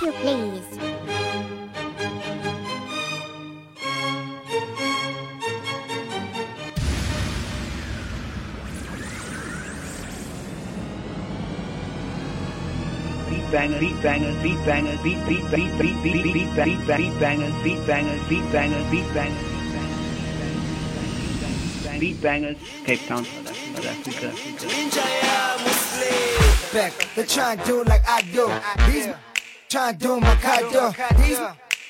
if you please. beat bangers, beat bangers, beat bangers, beat beat beat beat beat beat beat beat beat bangers, beat bangers, beat bangers, beat bangers, beat bangers, Cape Town, South Africa, South Africa. Back, they try and do like I do. These try and do my kind These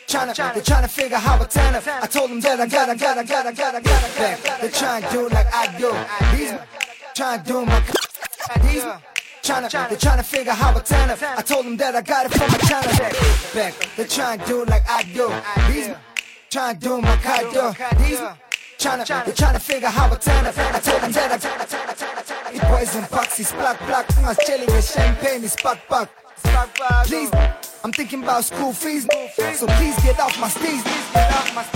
tryna, they tryna figure how I turn up. I told them that I gotta, gotta, gotta, gotta, gotta, back. They try and do like I do. These try and do my These tryna, they tryna figure how I turn up. I told them that I got it from my channel. Back, they try and do like I do. These try and do my kind These tryna, they tryna figure how I turn up. I told them that I got it boys and foxy, splack black. I was chilling with champagne, it's spark back. Please, I'm thinking about school fees. So please get off my steez.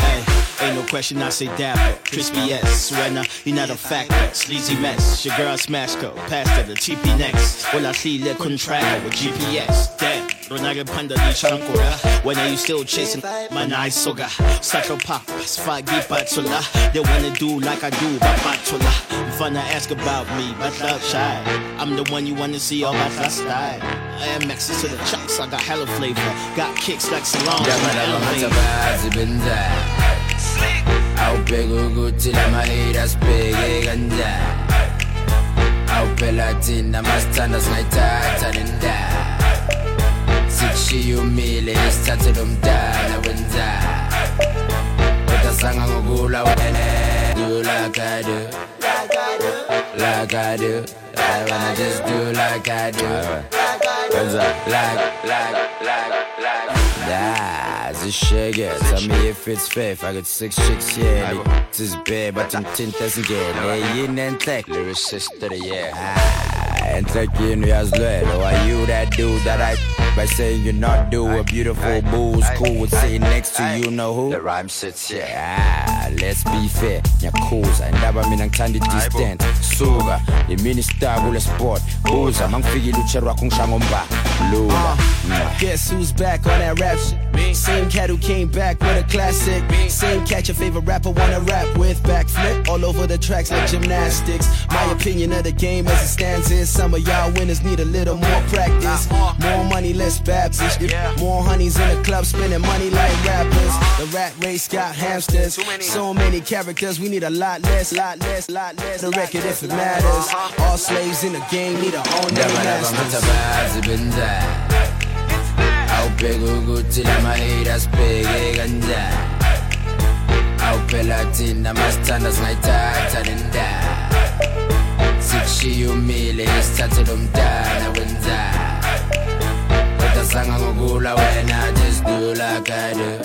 Hey, ain't no question I say dapper. Crispy S, Suena, you're not a factor. Sleazy mess, your girl smash go. Past the TP next. Well, I see le contract with GPS. Damn, Ronage Panda di Shankura. Oh, when are you still chasing my eyes soga? Ah. Satchel pop, spaghetti patula. They wanna do like I do, batula. Fun to ask about me, but love shy. I'm the one you wanna see all my fast style. I am Mexis to the chops, I got hella flavor. Got kicks like benza awubheka ukuthi la asibheke kanjani awuphela thina masithanda singayithatha nendawo sikushiye umile sithathe lo mdala wenza. Kodwa sanga ngokula wena do like I do. Like I do. Like I wanna just do like I do. Up? Like, like, like, like. Nah, zisheke Tell me if it's faith I got six chicks here This is bad but I'm tin doesn't get Yeah, yin and tech Lyricist of the year. Ah, enhlekeni uyazilwela Are you that dude that I by saying you're not do a beautiful booze cool with sitting next to you know who? The rhyme sits here. Ah let's be fair. Ngiyakhuza indaba mina ngithanda i-distance suka imini star kule sport. Buza mangifikile utshe rwakho ngishaya ngomba lula Guess who's back on that rap shit? Same cat who came back with a classic. Same cat your favorite rapper wanna rap with. Backflip all over the tracks like gymnastics. My opinion of the game as it stands is some of y'all winners need a little more practice. More money, Baptist. More honeys in the club spending money like rappers. The rat race got hamsters. So many characters, we need a lot less, lot less, lot less. The record if it matters. All slaves in the game need a own their masters. awubheka ukuthi la mahate asibheke kanjani awuphela thina masithanda singayithatha nendawo sikushiye umile sithathe lo kodwa sanga ngokula wena just do like I do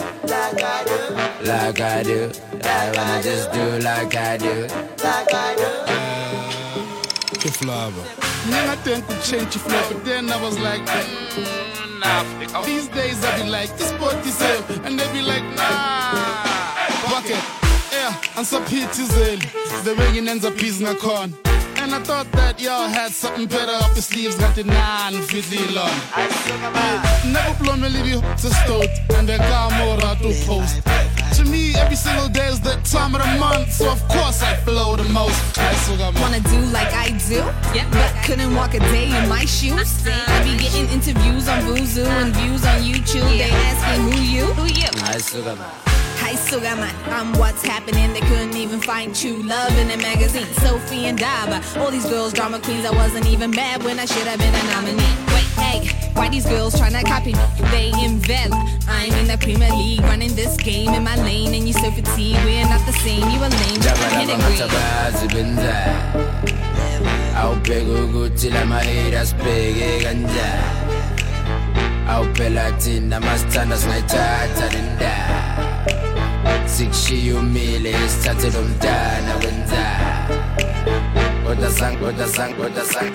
like I do I wanna just do like I do Keflava. Man, I think we change your flow, but then I was like, mm. These days I be like, this boy is hell, and they be like, nah. Bucket, yeah, and so Pete is. The ringing ends up peace ngakhona. And I thought that y'all had something better up your sleeves, got the nine fifty long. Never blow me leave you to start, and then come out to post. To me, every single day is the time of the month, so of course I flow the most. I still got my Wanna do like I do, yeah. but couldn't walk a day in my shoes. I be getting interviews on Vuzu and views on YouTube. They asking who you? Who you? ngayisuka ma Hi, Sugaman. I'm what's happening. They couldn't even find true love in the magazine. Sophie and Daba, all these girls drama queens. I wasn't even mad when I should have been a nominee. Hey, why these girls tryna copy me? They in Vela. I'm in the Premier League, running this game in my lane, and you so fatigued. We're not the same. You a lame, just a hit Jabalaba and green. ngatabazi benza awubheka ukuthi la mahate asibheke kanjani awuphela thina masithanda singayithatha nendawo sikushiye umile sithathe lo mdala wenza kodwa sang kodwa sang kodwa sang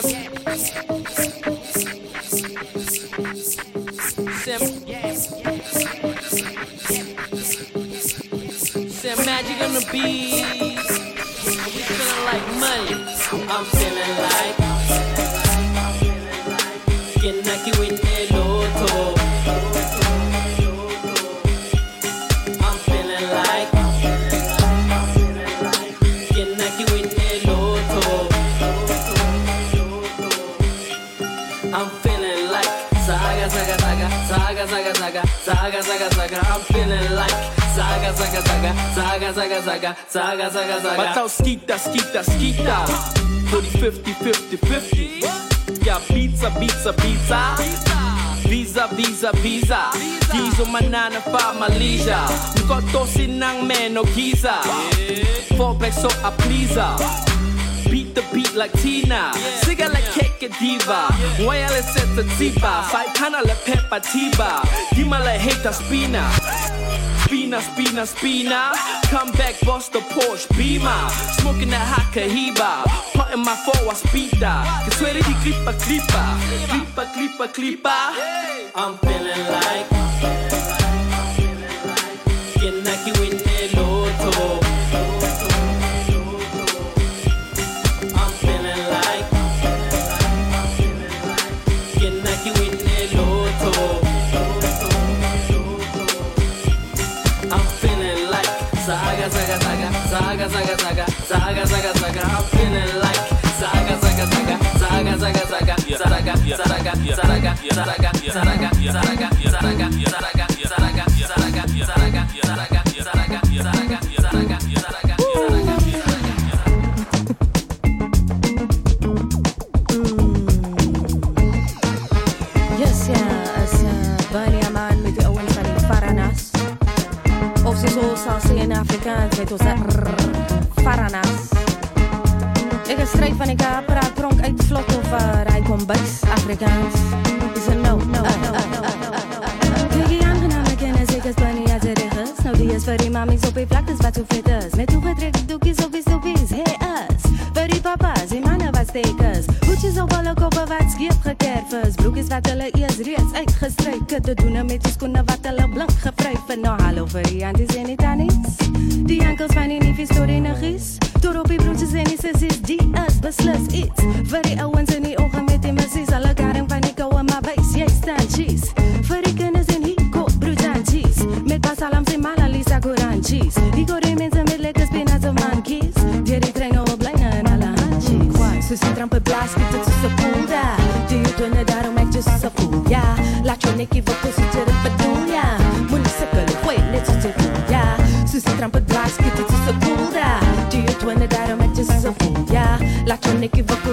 Simp. Simp. Magic on the beat. We feeling like money. I'm feeling like. Getting lucky with the. zaga zaga, I'm feeling like zaga zaga zaga, zaga zaga zaga, zaga zaga zaga. But I'll skeeta skeeta skeeta, booty 50 50 50. Yeah, pizza pizza pizza. Visa, visa, visa Diesel my 9 to 5, my leisure Mkoto sinang meno giza Four black so I please her Beat the beat like Tina Siga like Keke Diva. Seta tiba Saitana le Peppa Tiba. Dima le Heta Spina. Spina, spina, spina. Come back, bust the Porsche Beamer. Smoking that hot Cohiba. Putting my forward speeder. Que suere di clipa, clipa Clipa, clipa, clipa I'm feeling like Kinaki win lotto. Saga saga saga saga saga saga saga. I'm feeling like saga saga saga saga saga saga saga saga saga saga saga saga saga saga saga saga Yes, Afrikaans, heet onze Faranas. Ik is strijd van ik praat dronk uit vlot of eh, uh, rijkom buis Afrikaans. Is een no, no, is bunny as it is. No dias for mami so pe placas va tu fetas. Me tu padre tu que so bis bis hey us. Voor die papa's die mannen wat stekers. Hoedjes op alle koppen wat schiep gekerfers. Broekjes wat hulle eers reeds uitgestreken. Te doen met die skoene wat hulle blank gevryf. Nou hallo voor die anties en restless. It's very Wednesday.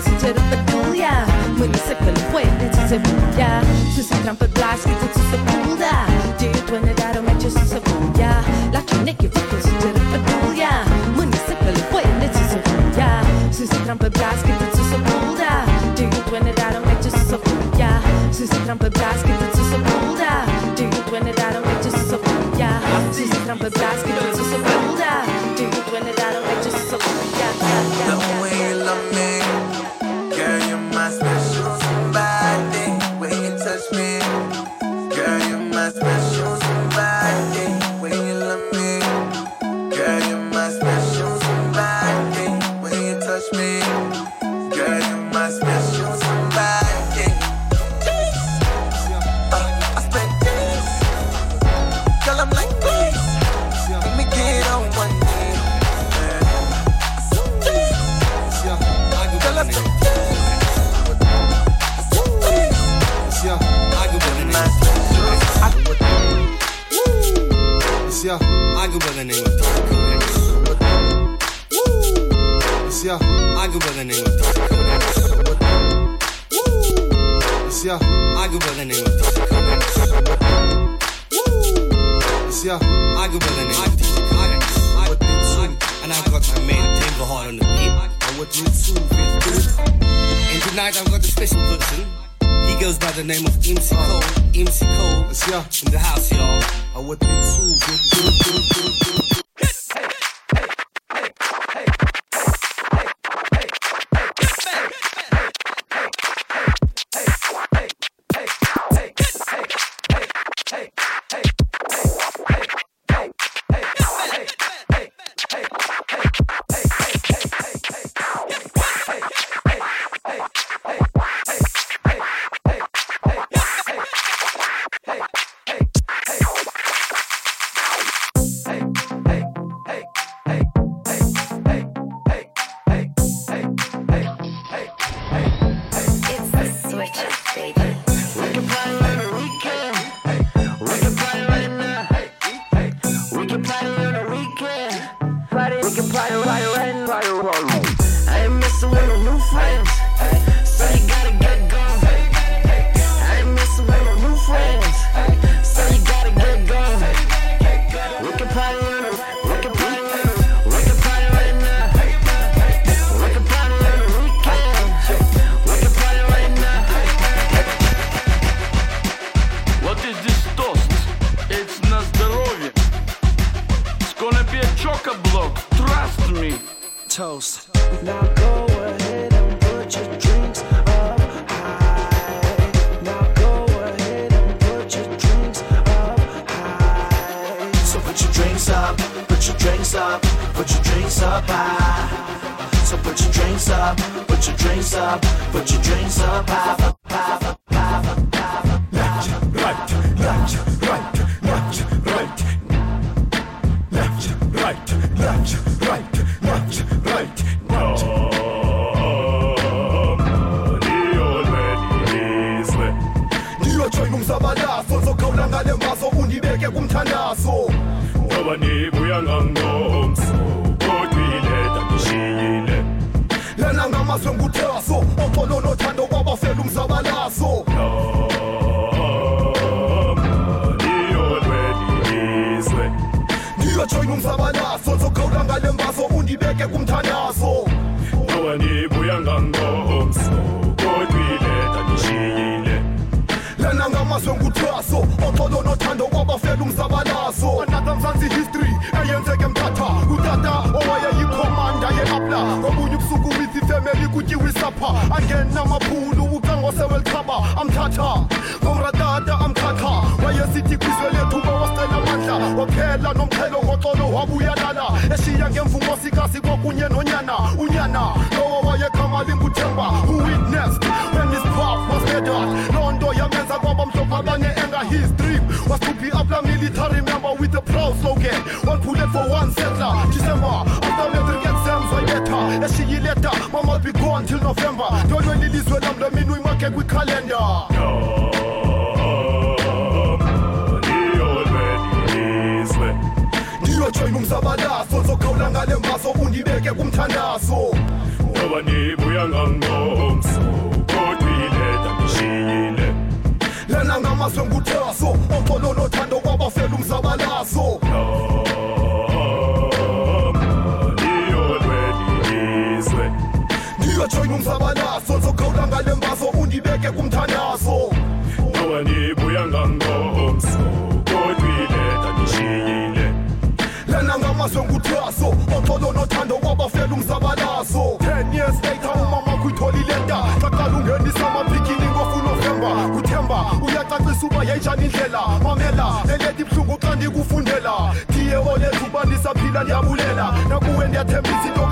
sincero petulia Muy receptor puede tu cebolla Su se trampa blasky to tu sepulda. Do you twin it out met your cebolla La clinica fucking sincero petulia Muy receptor puede tu cebolla Su se trampa blasky I go by the name of. Kodak. Yeah, I go by the name of. Kodak. Yeah, I the name of. Kodak. Yeah, I the name of. And I've got my man Hard on the beat. I would do two And tonight I've got a special person. He goes by the name of MC Cole. MC Cole. Yeah, in the house, y'all. I would do two up high. So put your drinks up, put your drinks up, put your drinks up high. high, mzansi history eyenzeke mthatha. Utata owayeyikhomanda ye-apla ngobunye ubusuku with ifemeli kutyiwa isapha. Angenamaphulu ucangosewelchaba amthatha ngomratata amkhatha wayesithi kwizwe lethu bawasicela amandla. Waphela nomqhelo ngoxolo wabuyalala eshiya ngemvumosikazi kwakunye nonyana. Unyana lowo wayekhama linguthemba. Who-witnessed when his path was murdered loo nto yamenza kwaba mhlophe abane-enga his dream. Was to be up military member with a proud slogan one bullet for one settler. December after metric exams wayetha eshiyileta mama be gone till november. Ntolweni ilizwe lam lemini uyimakhe kwikhalenda niyolwelizwe ndiyojoyina umzabalazo zokhawula ngale mbazo undibeke kumthandazo ngoba nibuya ngangomso kodwa ileta ngishiyile lana ngamazwe nguthaso oxolo nothando kwabafela umzabalazo ndiyojoyina umzabalazo zokhawula ngale mbazo undibeke kumthandazo ngoba ngangomso kodwa ileta lana ngamazwe nguthaso oxolo nothando kwabafela umzabalazo 10 years later umama kwitholilenta qaqala ungenisa amaphikini ngofunovemba kuthemba uyacacisa uba yayinjani indlela? Mamela eleti buhlungu xa ndikufundela. Thiye olethu uba ndisaphila ndiyabulela. Nakuwe ndiyathembisa into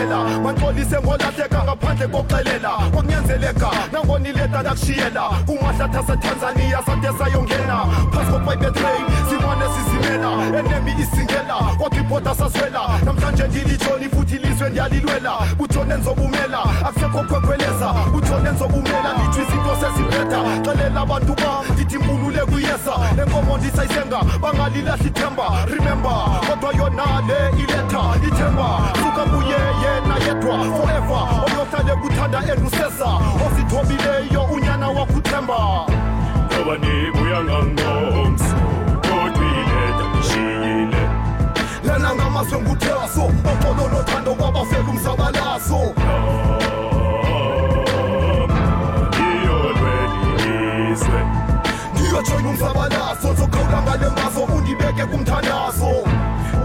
sakhamela manxolise ngolahleka ngaphandle kokuxelela. Kwakunyanzeleka nangonileta ndakushiyela. Kumahlatha setanzania sade sayongena. Phasi kokwayibetrain simane sizimela. Enemi isingela kwakwibhoda saswela. Namhlanje ndilitshoni futhi ilizwe ndiyalilwela. Kutshone nzobumela akusekho khwekhweleza. Kutshone nzobumela nditsho izinto seziphetha xelela abantu bam ndithi mbulule kuyeza lenkomo ndisayisenga bangalilahli ithemba remember kodwa yona le iletha ithemba. Suka kuye yena yedwa forever. Oyohlale kuthanda endusesa osithobileyo unyana wakuthemba. Ngoba nibuya ngangomso kodwa ileta ngishiyile lana ngamazwe nguthaso oxolo nothando kwabafela umzabalazo. niyolwelizwe ndiyojoyina umzabalazo zokhawula ngale mbazo undibeke kumthandazo.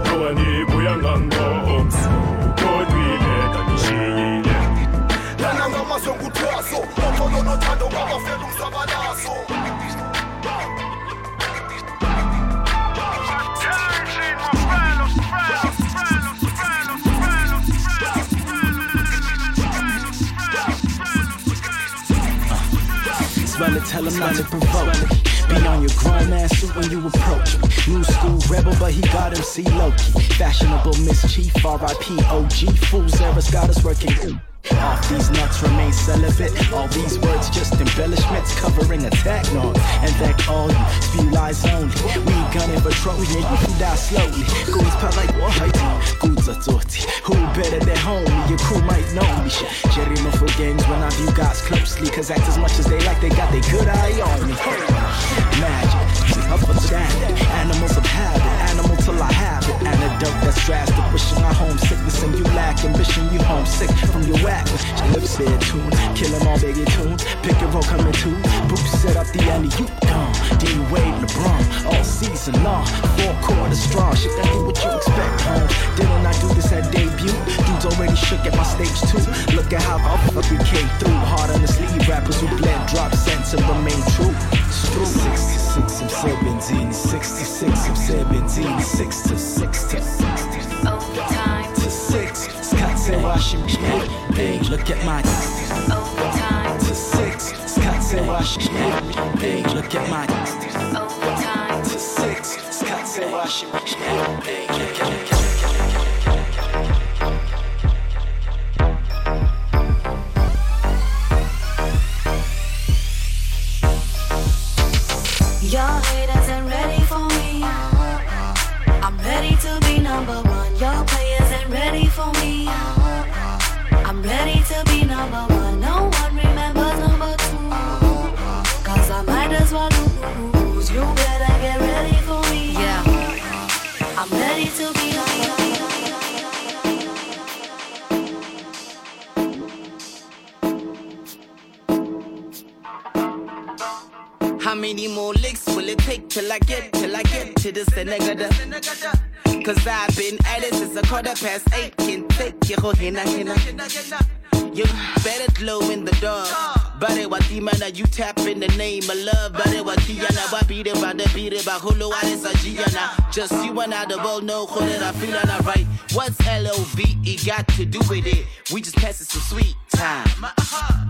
Ngoba nibuya ngangomso kodwa ileta ngishiyile lana ngamazwe nguthaso oxolo nothando kwabafela umzabalazo Swell it, tell him not to provoke. Be on your grown ass suit when you approach him. New school rebel, but he got MC Loki. Fashionable mischief, RIP OG. Fools errors got us working. Off these nuts remain celibate. All these words just embellishments covering attack noise. And that all you spew lies only. We gunning for and you can die slowly. Goons pop like what? Goods authority. Who better than homie? Your crew might know me. Jerry no for games when I view guys closely. Cause act as much as they like, they got their good eye on me. Magic, up for. Animals of habit, animal till I have it. And antidote that's drastic. Wishing I homesickness and you lack ambition. You homesick from your whack. Lips bed tune, kill 'em all baby tunes. Pick your roll coming to. Boots set up the alley, you dumb. D Wade, LeBron, all season long. Four quarters strong. Shit, that ain't what you expect, home. Didn't I do this at debut? Dudes already shook at my stage too. Look at how the fuck we came through. Hard on the sleeve, rappers who bled, drop sense and remain true. Screw 66, I'm 17, 66, I'm 17, 6 look at my. Overtime. To 6, Scott said, washing me. Big, look at my. Overtime. To 6, Scott How many more licks will it take till I get, till I get to the Senegal? Cause I've been at it since a quarter past eight. Can take your hina hina. You better glow in the dark. Bare wati mana you tap in the name of love. Bare wati yana wa beat it by the beat it by hulu wa sa giana. Just you and I the world know how that I feel and I right. What's L-O-V-E got to do with it? We just passing some sweet time.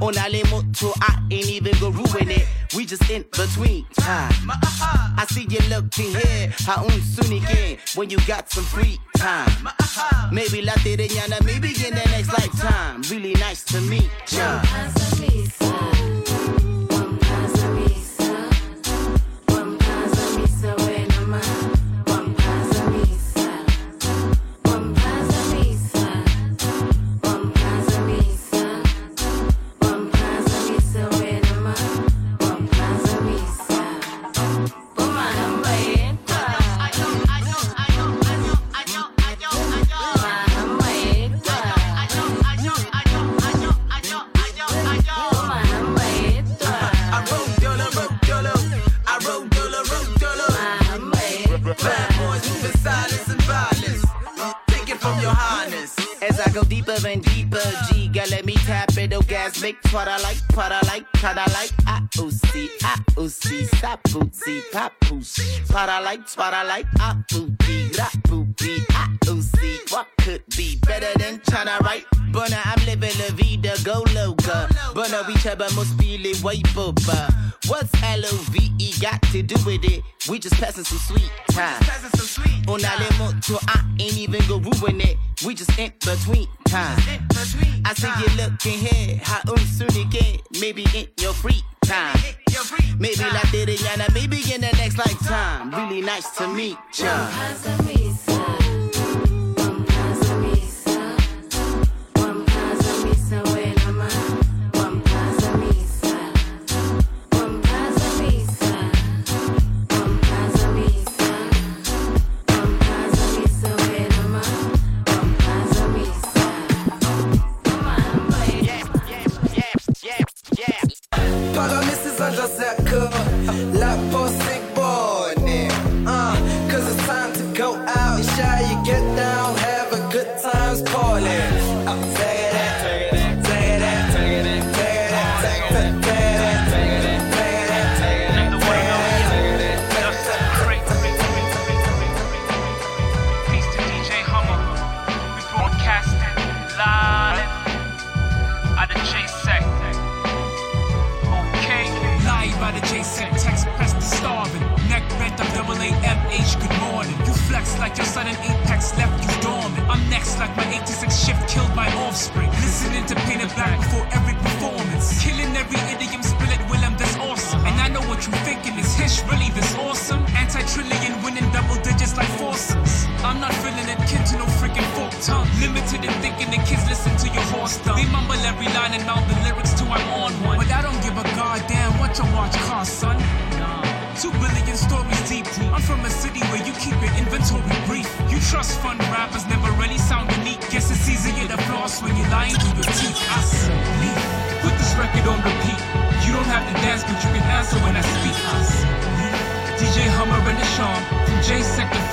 On ale moto, I ain't even gonna ruin it. We just in between time. I see you looking here, how un soon again when you got some free time. Maybe later than yana, maybe in the next lifetime. Really nice to meet ya. Ooh. What I like, what I like, see. What could be better than China, right? Bona, I'm living la vida, go loca. Bona, we chaba must be li way boba. What's L-O-V-E got to do with it? We just passing some sweet time. On a moto, I ain't even go ruin it. We just in between time. I see you looking here, how un soon again. Maybe in your free time. Maybe like Yana, maybe like time. Really nice to meet ya.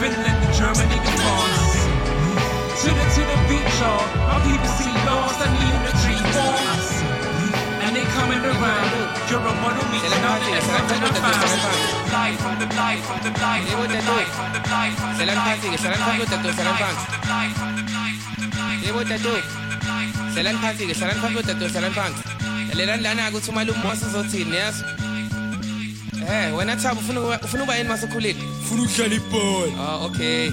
Finland to Germany to France. To the to the beat, y'all. My people see lost, I need the tree forms. And they coming around. You're a model me, and I'm the something I found. Life from the life from the life from the life from the life from the life from the life from the life from the life from the life yebo dadewethu hlalani phansi-ke hlalani phansi kwedadewethu hlalani phansi lalelani lana ukuthi umalume wasizothini yazi Eh wena Thabo ufuna uba yini masekhulile? Ufuna ukudlala ibhola. Ah okay.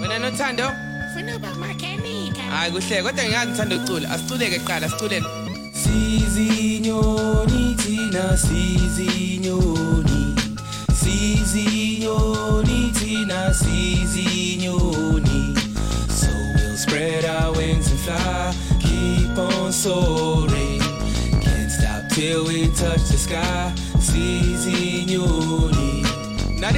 Wena nothando? Ufuna uba makhenika. Hayi kuhle kodwa ngiyazi ngithanda ukucula. Asiculeke kuqala asiculele. Sizinyoni thina sizinyoni Sizinyoni thina sizinyoni So we'll spread our wings and fly Keep on soaring Can't stop till we touch the sky Sizinyoni Now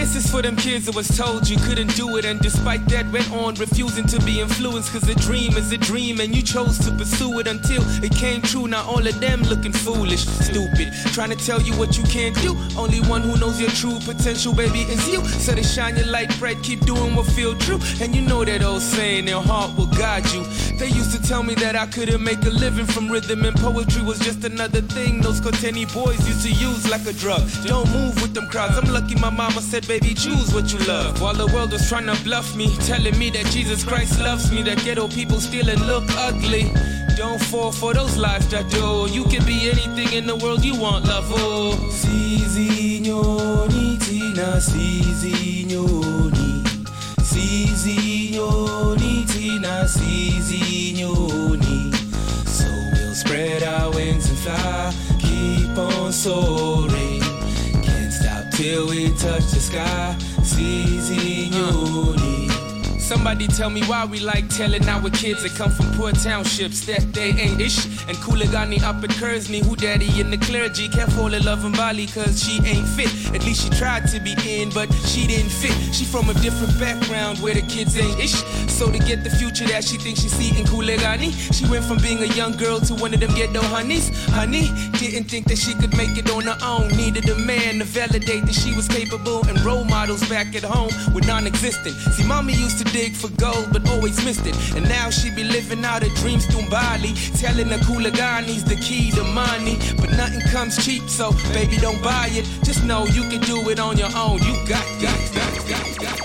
this is for them kids that was told you couldn't do it and despite that went on refusing to be influenced cause a dream is a dream and you chose to pursue it until it came true. Now all of them looking foolish, stupid, trying to tell you what you can't do. Only one who knows your true potential, baby, is you. So to shine your light bright, keep doing what feel true. And you know that old saying, their heart will guide you. They used to tell me that I couldn't make a living from rhythm and poetry was just another thing those Cotenny boys used to use like a drug. Don't move with them crowds. I'm lucky my mama said, baby, choose what you love. While the world was trying to bluff me, telling me that Jesus Christ loves me, that ghetto people still and look ugly. Don't fall for those lies that do. You can be anything in the world you want, love. Oh. Sizinyoni thina sizinyoni Sizinyoni thina sizinyoni So we'll spread our wings and fly Keep on soaring till we touch the sky. Sizinyoni Somebody tell me why we like telling our kids that come from poor townships that they ain't ish. And Kuligani up at Kearsney, who daddy in the clergy. Can't fall in love in Bali cause she ain't fit. At least she tried to be in, but she didn't fit. She from a different background where the kids ain't ish. So to get the future that she thinks she see in Kuligani, she went from being a young girl to one of them ghetto honeys. Honey, didn't think that she could make it on her own. Needed a man to validate that she was capable. And role models back at home were non-existent. See, mommy used to dig for gold, but always missed it. And now she be living out her dreams through Bali, telling the Kuligani's the key to money. But nothing comes cheap, so baby, don't buy it. Just know you can do it on your own. You got, got, got, got, got.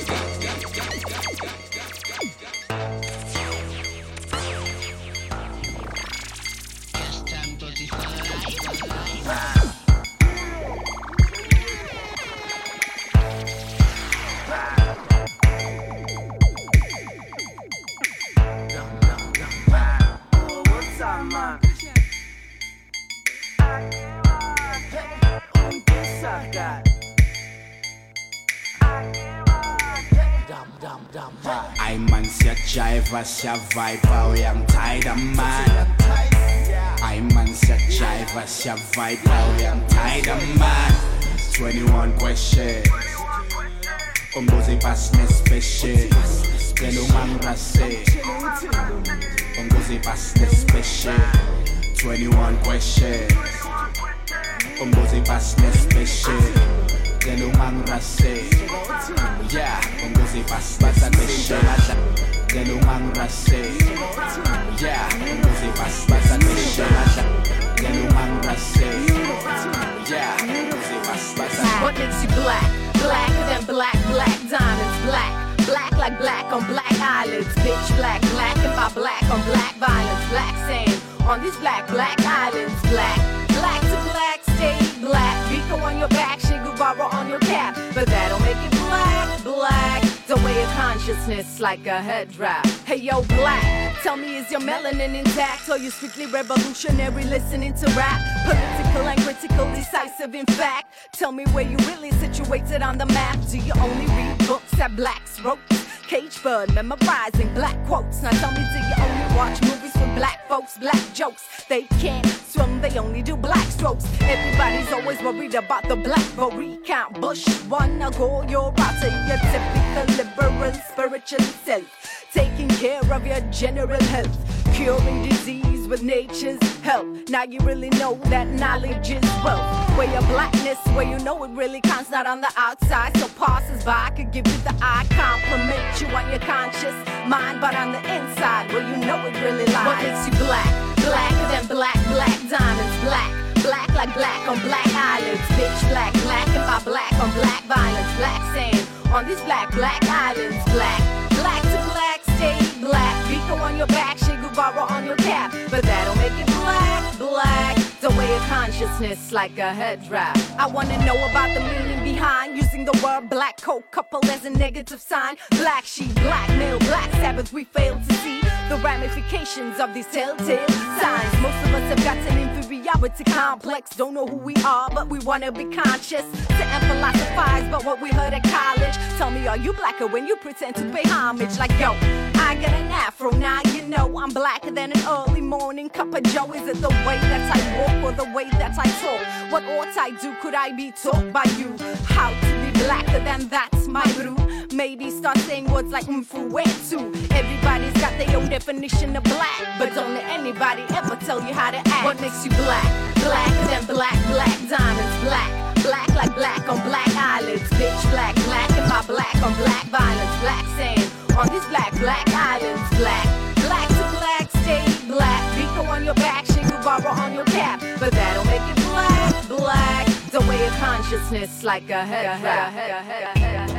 I man sia jive, sia vibe, am tired of man. I man sia jive, sia vibe, am tired of man. 21 questions. Umbuzi pas nespecial. Tell man rase. Umbuzi pas nespecial. 21 questions. Man rase. Yeah, man rase. Yeah, man rase. Yeah, What makes you black? Blacker than black, black diamonds, black. Black like black on black islands, bitch. Black, black and by black on black violence, black sand on these black, black islands, like a head wrap. Hey yo, black. Tell me, is your melanin intact? Or you strictly revolutionary listening to rap? Political and critical, decisive in fact. Tell me where you really situated on the map. Do you only read books that blacks wrote? Cage bird, memorizing black quotes. Now tell me, do you only watch movies with black folks, black jokes? They can't swim, they only do black strokes. Everybody's always worried about the black vote recount. Bush wanna go your route to your typical liberal spiritual self. Taking care of your general health, curing disease with nature's help. Now you really know that knowledge is wealth. Where your blackness, where you know it really counts, not on the outside. So passers by could give you the eye compliment you on your conscious mind, but on the inside, where you know it really lies. What makes you black? Blacker than black, black diamonds, black. Black like black on black islands, bitch black, black and my black on black violence, black sand on these black, black islands, black, black to black, stay black. Biko on your back, Che Guevara on your cap, but that don't make it black, black. The way of consciousness like a head wrap. I wanna know about the meaning behind using the word black coat couple as a negative sign. Black sheep, black male, black Sabbath. We fail to see the ramifications of these telltale signs. Most of us have got an inferiority complex. Don't know who we are, but we wanna be conscious. To and philosophize about what we heard at college. Tell me, are you blacker when you pretend to pay homage? Like, yo, I got an afro, now you know I'm blacker than an early morning cup of joe. Is it the way that I walk or the way that I talk? What ought I do? Could I be taught by you? How to be blacker than that's my brew. Maybe start saying words like mfuwetu. Everybody's got their own definition of black, but don't let anybody ever tell you how to act. What makes you black? Blacker than black, black diamonds, black. Black like black on black islands, bitch black, black in my black on black violence, black sand on these black, black islands, black. Black to black, stay black. Biko on your back, Che Guevara on your consciousness like a head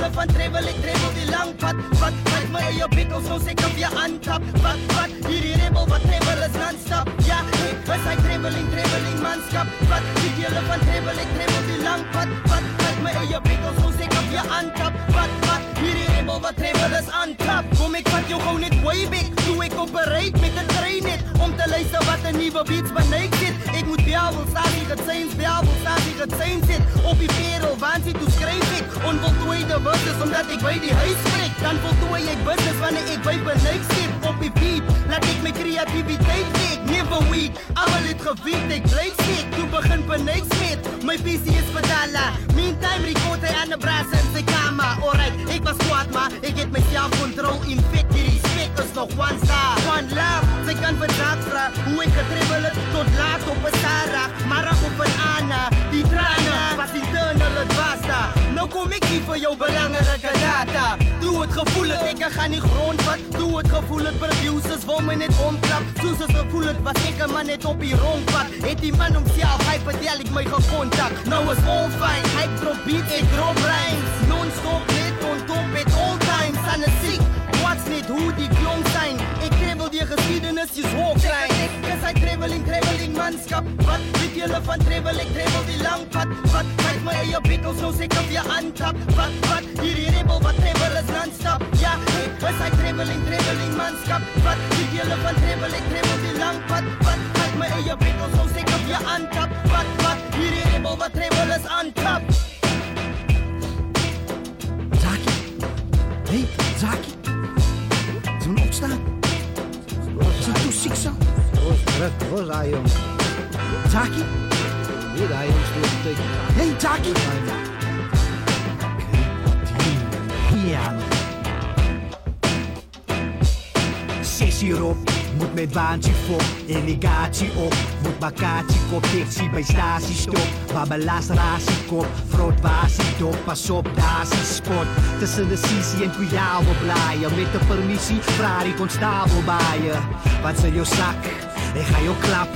Julle van travel, ek travel die lang pad Wat, wat my eie bikkels, nou sê ek op jou aantap Wat, wat, hierdie rebel, wat travel is non-stop. Ja, ek is I traveling, traveling manskap Wat weet julle van travel, ek travel die lang pad Wat, wat my eie bikkels, nou sê ek op jou aantap Wat, wat, hierdie rebel, wat travel is aantap Kom ek vat jou gauw net way back Toe ek operate met een trein net Om te luister wat een nieuwe beats beneik zit Ek moet het zijn, bjabel, sabi het zijn zit Op die perel, waan zit, hoe schrijf ik Onvoltooide verses, omdat ik bij die huis spreek Dan voltooi ik business wanneer ik bij beneik zit Op die beat, laat ik mijn creativiteit week Never weak, allemaal het gebied, ik blijf steek Toen begin beneik smit, mijn visie is verdala Meantime record hij aan de braas in zijn kamer Alright, ik was kwaad maar ik heb mezelf control infect Die respect is nog one star. One love, zij kan vandaag vragen Hoe ik het tot laat op een Sarah. Maar op een Anna Die tranen, was internal het daar Nou kom ik hier voor jou belangrijke data. Doe het gevoel het, ik ga niet grondvat Doe het gevoel het, producers wil me net omklap. Soos het gevoel het, was ik een man net op die rondpad Het die man homself, hy vertel ik my gecontact. Nou is hy drop beat, ik drop rhymes. Non-stop net on top at all times. Aan het ziek, watch net hoe die klonk zijn Ik kribbel die geschiedenis, je hoog klein Cause I traveling, traveling manskap Wat weet julle van travel, ik travel die lang pad. Wat, kijk my eie bikkels, nou sê ek op je aantap Wat, wat, hierdie rebel, wat travel is non-stop. Ja, ek is I traveling, traveling manskap Wat weet julle van travel, ik travel die lang pad. Wat, kijk my eie bikkels, nou sê ek op je aantap Wat, wat, hierdie rebel, wat travel is on top Zaki. Hé, hey, Zaki. Zullen we opstaan? Zijn toe ziek zo? Rust, rust, jong. Zaki. Hier, ah, jong, stoel te tekenen. Hé, hey, Zaki. Ja. Sessie erop, moet met baantje voor, irrigatie op. Moet bakatie kop, dictie bij statie stop. Babbelaas ratie kop, vroot wasie dop. Pas op, dasie sport. Tussen de Sisi en Kuyao blaaien. Met de permissie, Ferrari constabel baaien. Wat ze jouw zak? Ik ga jou klap,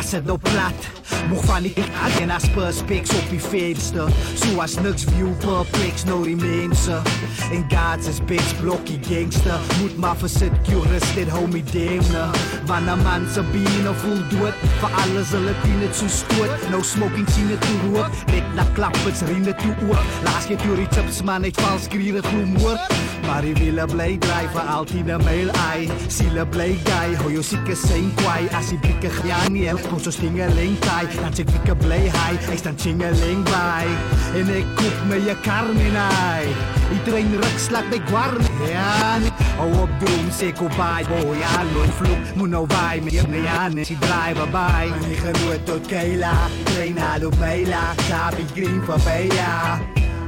ga zet nou plat. Mocht van die ik en op die venster. Zoals niks view perplex, no mensen. In Gaats is bitch, blokkie gangster. Moet maar verzit, curus, dit homie demne. Wanneer man zijn bienen voel dood. Voor alles zullen die het zo stoot. No smoking, zien het toe rook. Net na klappers, riende toe ook. Laat je door die chips, man, niet vals krieren, gloemoer. Maar die willen blij drijven, altijd een mail ei. Zielen blij guy, hoe je zieke zijn kwai. Als die blikken gaan niet, komt zo stingeling tai. Dan zeg ik blij hij, hij is dan chingeling bij. En ik koop me je karminai. Iedereen rugslag bij guarn. Ja, hou op droom, zeker bij. Oh ja, loon vloek, moet nou bij me. Ja, nee, die drijven bij. Mijn genoeg tot Keila, train hallo Bela. Sabi green van Bea.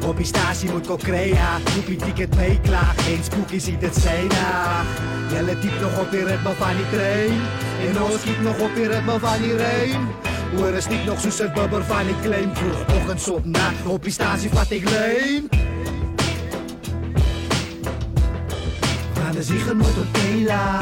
Op die statie moet ik crea, koop je ticket mee klaar. Eens spooky ziet het Sena. Jelle typt nog op die ritme van die trein. En ons schiet nog op die ritme van die rein. Hoor is niet nog zo zet bubber van die claim. Vroeg ochtends op na, op die statie vat ik leen. Van de ziegen op Tela.